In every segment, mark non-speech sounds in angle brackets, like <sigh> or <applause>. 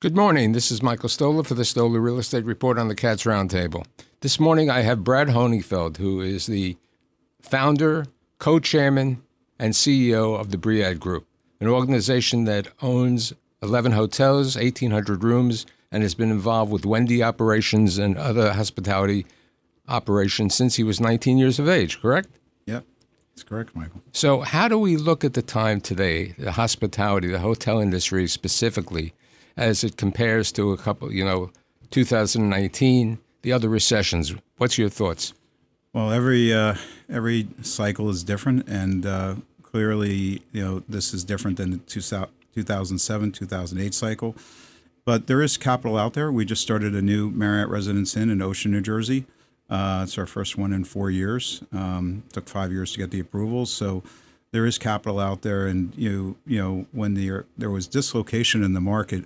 Good morning. This is Michael Stoler for the Stoler Real Estate Report on the Cats Roundtable. This morning I have Brad Honigfeld, who is the founder, co chairman, and CEO of the Briad Group, an organization that owns 11 hotels, 1,800 rooms, and has been involved with Wendy operations and other hospitality operations since he was 19 years of age, correct? Yep, that's correct, Michael. So, how do we look at the time today, the hospitality, the hotel industry specifically, as it compares to a couple, you know, 2019, the other recessions? What's your thoughts? Well, every uh, every cycle is different, and uh, clearly, you know, this is different than the 2007, 2008 cycle. But there is capital out there. We just started a new Marriott Residence Inn in Ocean, New Jersey. Uh, it's our first one in four years. Um, took five years to get the approvals, so there is capital out there. And you you know when the, there was dislocation in the market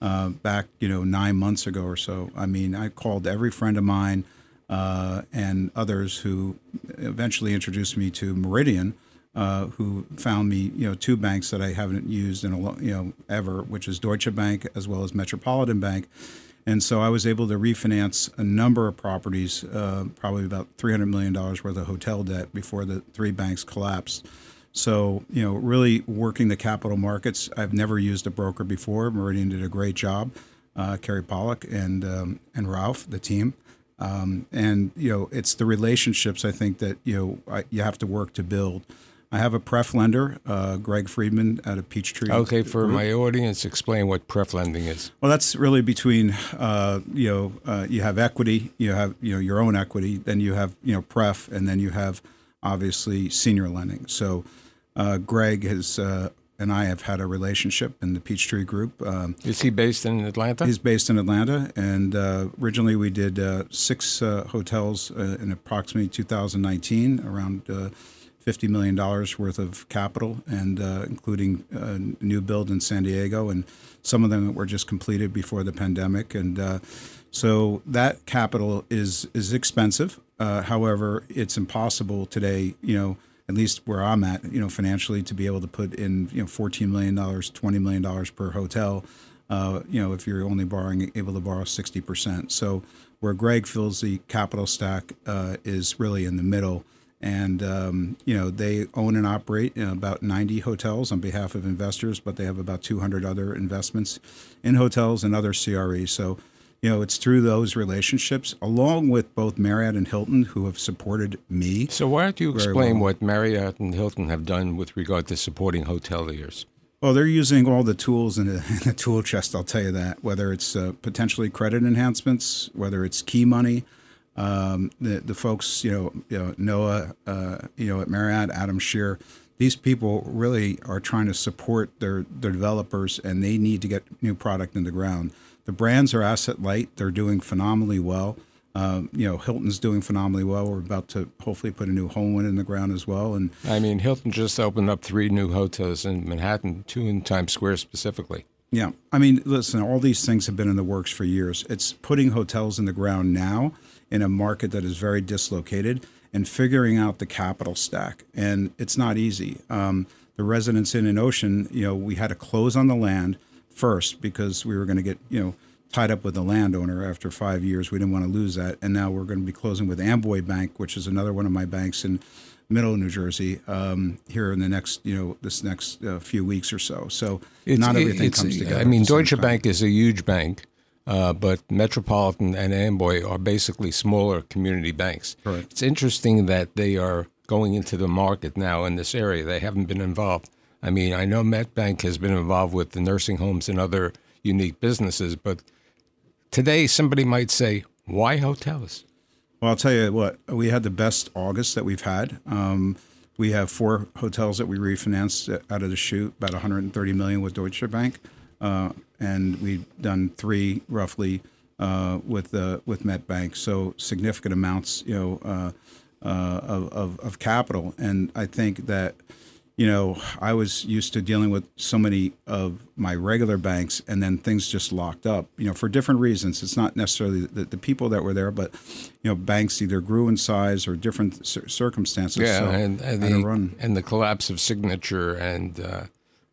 uh, back you know nine months ago or so, I mean I called every friend of mine uh, and others who eventually introduced me to Meridian. Uh, who found me, you know, two banks that I haven't used in a lo- you know ever, which is Deutsche Bank as well as Metropolitan Bank, and so I was able to refinance a number of properties, uh, probably about $300 million worth of hotel debt before the three banks collapsed. So, you know, really working the capital markets. I've never used a broker before. Meridian did a great job, uh, Kerry Pollock and, um, and Ralph, the team. Um, and, you know, it's the relationships I think that, you know, I, you have to work to build. I have a pref lender, uh, Greg Friedman out of Peachtree. Okay, for my audience, explain what pref lending is. Well, that's really between uh, you know uh, you have equity, you have you know your own equity, then you have you know pref, and then you have obviously senior lending. So uh, Greg has uh, and I have had a relationship in the Peachtree Group. Um, is he based in Atlanta? He's based in Atlanta, and uh, originally we did six hotels in approximately 2019 around $50 million worth of capital, and uh, including a uh, new build in San Diego, and some of them were just completed before the pandemic. And uh, so that capital is is expensive. Uh, however, it's impossible today, you know, at least where I'm at, you know, financially to be able to put in, you know, $14 million, $20 million per hotel. Uh, you know, if you're only borrowing, able to borrow 60%. So where Greg feels the capital stack uh, is really in the middle and um, you know they own and operate about 90 hotels on behalf of investors, but they have about 200 other investments in hotels and other CREs. So you know it's through those relationships, along with both Marriott and Hilton, who have supported me. So why don't you explain well. what Marriott and Hilton have done with regard to supporting hoteliers? Well, they're using all the tools in the, <laughs> in the tool chest. I'll tell you that. Whether it's uh, potentially credit enhancements, whether it's key money um, the the folks, you know, you know Noah, uh, you know, at Marriott, Adam Shear, these people really are trying to support their their developers, and they need to get new product in the ground. The brands are asset light; they're doing phenomenally well. Um, you know, Hilton's doing phenomenally well. We're about to hopefully put a new Homewood in the ground as well. And I mean, Hilton just opened up three new hotels in Manhattan, two in Times Square specifically. Yeah, I mean, listen, all these things have been in the works for years. It's putting hotels in the ground now in a market that is very dislocated and figuring out the capital stack. And it's not easy. Um, the Residence in an Ocean, you know, we had to close on the land first because we were going to get, you know, tied up with the landowner after five years. We didn't want to lose that. And now we're going to be closing with Amboy Bank, which is another one of my banks in middle New Jersey um, here in the next, you know, this next uh, few weeks or so. So it's, not everything comes together. I mean, Deutsche Bank is a huge bank. Uh, but Metropolitan and Amboy are basically smaller community banks. Right. It's interesting that they are going into the market now in this area. They haven't been involved. I mean, I know MetBank has been involved with the nursing homes and other unique businesses, but today somebody might say, why hotels? Well, I'll tell you what, we had the best August that we've had. Um, we have four hotels that we refinanced out of the chute, about 130 million with Deutsche Bank. Uh, and we've done three roughly uh, with uh, with MetBank. So significant amounts, you know, uh, uh, of, of, of capital. And I think that you know I was used to dealing with so many of my regular banks, and then things just locked up. You know, for different reasons. It's not necessarily the, the people that were there, but you know, banks either grew in size or different circumstances. Yeah, so and, and the and the collapse of Signature and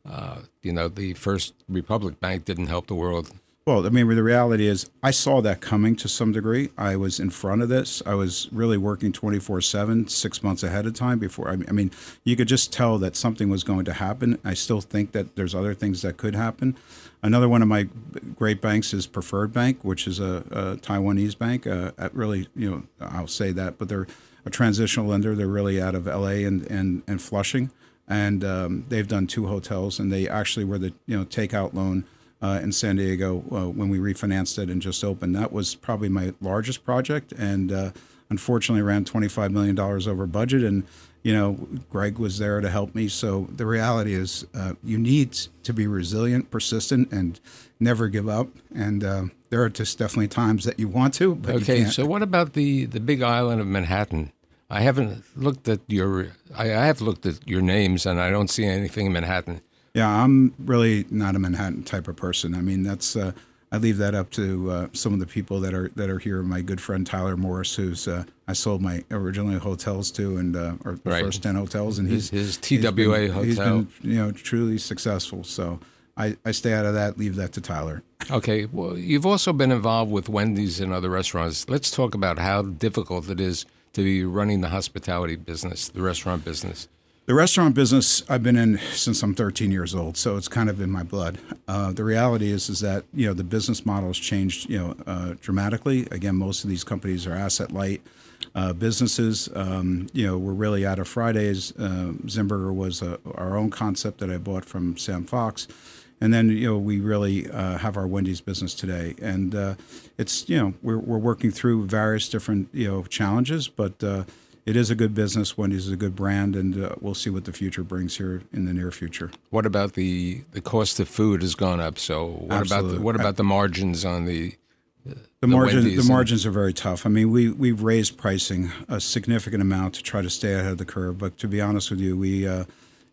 uh, you know, the First Republic Bank didn't help the world. Well, I mean, the reality is, I saw that coming to some degree. I was in front of this. I was really working 24 7, six months ahead of time before. I mean, you could just tell that something was going to happen. I still think that there's other things that could happen. Another one of my great banks is Preferred Bank, which is a, a Taiwanese bank. Uh, really, you know, I'll say that, but they're a transitional lender. They're really out of LA and, and, and Flushing. And um, they've done two hotels, and they actually were the you know takeout loan uh, in San Diego uh, when we refinanced it and just opened. That was probably my largest project, and uh, unfortunately ran $25 million over budget. And you know, Greg was there to help me. So the reality is, uh, you need to be resilient, persistent, and never give up. And uh, there are just definitely times that you want to, but okay. So what about the the Big Island of Manhattan? I haven't looked at your. I, I have looked at your names, and I don't see anything in Manhattan. Yeah, I'm really not a Manhattan type of person. I mean, that's uh, I leave that up to uh, some of the people that are that are here. My good friend Tyler Morse, who's uh, I sold my originally hotels to, and uh, or the right. first ten hotels, and he's his, his TWA he's been, hotel. He's been you know truly successful. So I, I stay out of that. Leave that to Tyler. Okay. Well, you've also been involved with Wendy's and other restaurants. Let's talk about how difficult it is to be running the hospitality business, the restaurant business. The restaurant business I've been in since I'm 13 years old, so it's kind of in my blood. Uh, the reality is is that you know the business model has changed you know uh, dramatically. Again, most of these companies are asset light uh, businesses. Um, you know, we're really out of Fridays. Uh, was a, our own concept that I bought from Sam Fox. And then you know we really uh, have our Wendy's business today, and uh, it's you know we're, we're working through various different you know challenges, but it is a good business. Wendy's is a good brand, and uh, we'll see what the future brings here in the near future. What about the the cost of food has gone up? So what Absolutely. about the, what about the margins on the the, the margins the margins are very tough. I mean, we we've raised pricing a significant amount to try to stay ahead of the curve. But to be honest with you, we uh,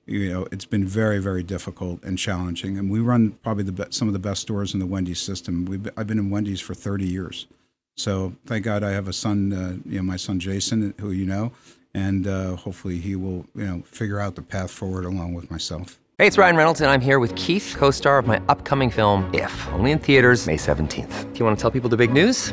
you know it's been very very difficult and challenging. And we run probably the be- some of the best stores in the Wendy's system. We've I've been in Wendy's for 30 years. So thank God I have a son, uh, you know, my son Jason, who you know, and uh, hopefully he will, you know, figure out the path forward along with myself. Hey, it's Ryan Reynolds, and I'm here with Keith, co-star of my upcoming film If, only in theaters May 17th. Do you want to tell people the big news?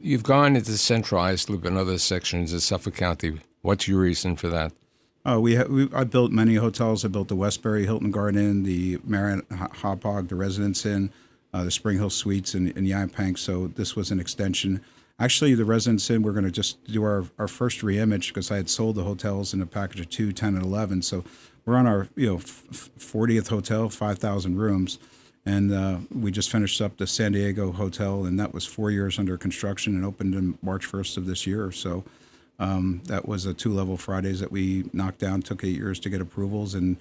You've gone into Central Islip and other sections of Suffolk County. What's your reason for that? Oh, we, ha- we I built many hotels. I built the Westbury Hilton Garden the Marriott Hauppauge, the Residence Inn, uh, the Spring Hill Suites in, in Yaphank. So this was an extension. Actually, the Residence Inn, we're going to just do our, our first reimage because I had sold the hotels in a package of 2, 10, and 11. So we're on our you know 40th hotel, 5,000 rooms. And uh, we just finished up the San Diego hotel, and that was four years under construction and opened in March 1st of this year. So um, that was a two level Fridays that we knocked down. Took eight years to get approvals, and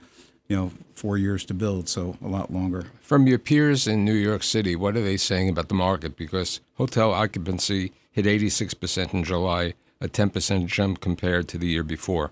you know four years to build, so a lot longer. From your peers in New York City, what are they saying about the market? Because hotel occupancy hit 86% in July, a 10% jump compared to the year before.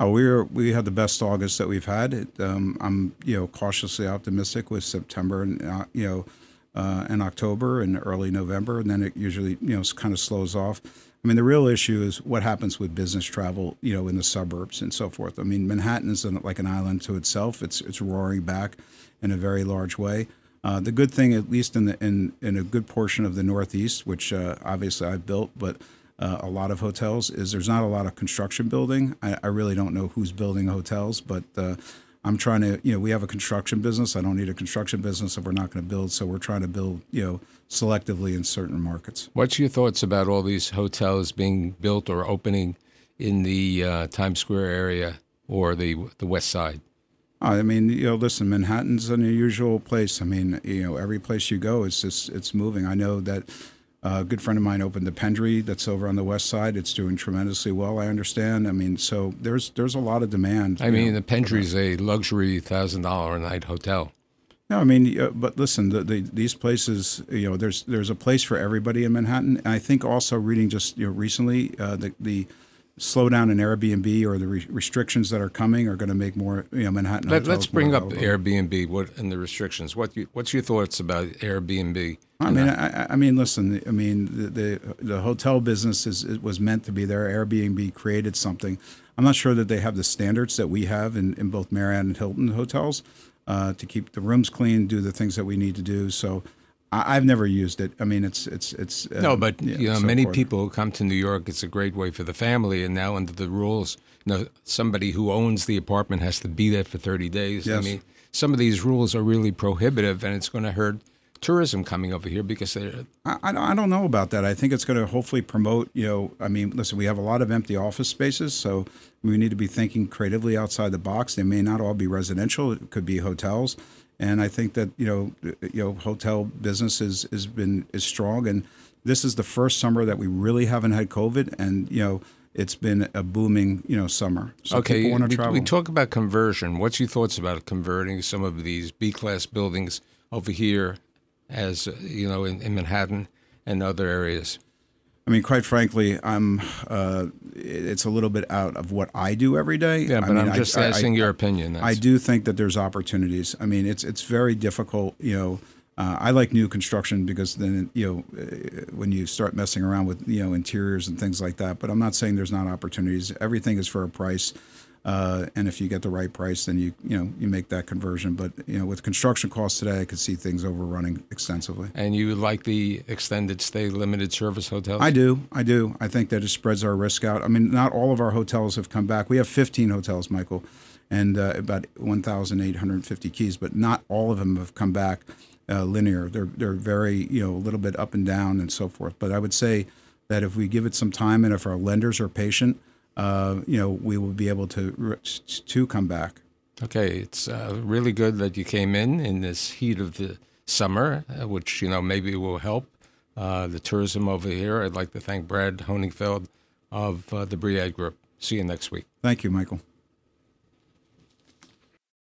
Uh, we're we had the best August that we've had. It, um, I'm you know cautiously optimistic with September and uh, you know uh, and October and early November, and then it usually you know kind of slows off. I mean, the real issue is what happens with business travel, you know, in the suburbs and so forth. I mean, Manhattan is like an island to itself. It's it's roaring back in a very large way. Uh, the good thing, at least in the in in a good portion of the Northeast, which uh, obviously I've built, but uh, a lot of hotels is there's not a lot of construction building. I, I really don't know who's building hotels, but uh, I'm trying to, you know, we have a construction business. I don't need a construction business if we're not going to build. So we're trying to build, you know, selectively in certain markets. What's your thoughts about all these hotels being built or opening in the uh, Times Square area or the the West Side? I mean, you know, listen, Manhattan's an unusual place. I mean, you know, every place you go, it's just it's moving. I know that uh, a good friend of mine opened the Pendry that's over on the west side. It's doing tremendously well. I understand. I mean, so there's there's a lot of demand. I mean, know, the Pendry is a luxury thousand dollar a night hotel. No, I mean, uh, but listen, the, the, these places, you know, there's there's a place for everybody in Manhattan. And I think also reading just you know recently, uh, the the slowdown in Airbnb or the re- restrictions that are coming are going to make more you know Manhattan. Let, us bring up available. Airbnb what and the restrictions. What you, what's your thoughts about Airbnb? I mean, I, I- mean, listen. I mean, the, the the hotel business is it was meant to be there. Airbnb created something. I'm not sure that they have the standards that we have in, in both Marriott and Hilton hotels uh, to keep the rooms clean, do the things that we need to do. So, I, I've never used it. I mean, it's it's it's uh, No, but yeah, you know, so many forth. people come to New York. It's a great way for the family, and now under the rules, you know, somebody who owns the apartment has to be there for thirty days. I mean, some of these rules are really prohibitive, and it's going to hurt tourism coming over here because they're I, I I don't know about that. I think it's going to hopefully promote, you know, I mean, listen, we have a lot of empty office spaces, so we need to be thinking creatively outside the box. They may not all be residential; it could be hotels. And I think that you know, you know, hotel business is has been is strong, and this is the first summer that we really haven't had COVID, and you know, it's been a booming, you know, summer. So okay. people want to we, travel. we talk about conversion. What's your thoughts about converting some of these B class buildings over here, as uh, you know, in, in Manhattan and other areas? I mean, quite frankly, I'm. Uh, it's a little bit out of what I do every day. Yeah, I but mean, I- just I- I- asking your opinion. I do think that there's opportunities. I mean, it's it's very difficult. You know, uh, I like new construction because then you know uh, when you start messing around with you know interiors and things like that. But I'm not saying there's not opportunities. Everything is for a price, uh, and if you get the right price, then you you know you make that conversion. But you know, with construction costs today, I could see things overrunning extensively. And you like the extended stay limited service hotels? I do. I do. I think that it spreads our risk out. I mean, not all of our hotels have come back. We have 15 hotels, Michael, and uh, about 1,850 keys, but not all of them have come back uh, linear. They're they're very you know a little bit up and down and so forth. But I would say that if we give it some time and if our lenders are patient, uh, you know, we will be able to to come back. Okay, it's uh, really good that you came in in this heat of the summer, uh, which you know maybe will help uh, the tourism over here. I'd like to thank Brad Honigfeld of uh, the Briad Group. See you next week. Thank you, Michael.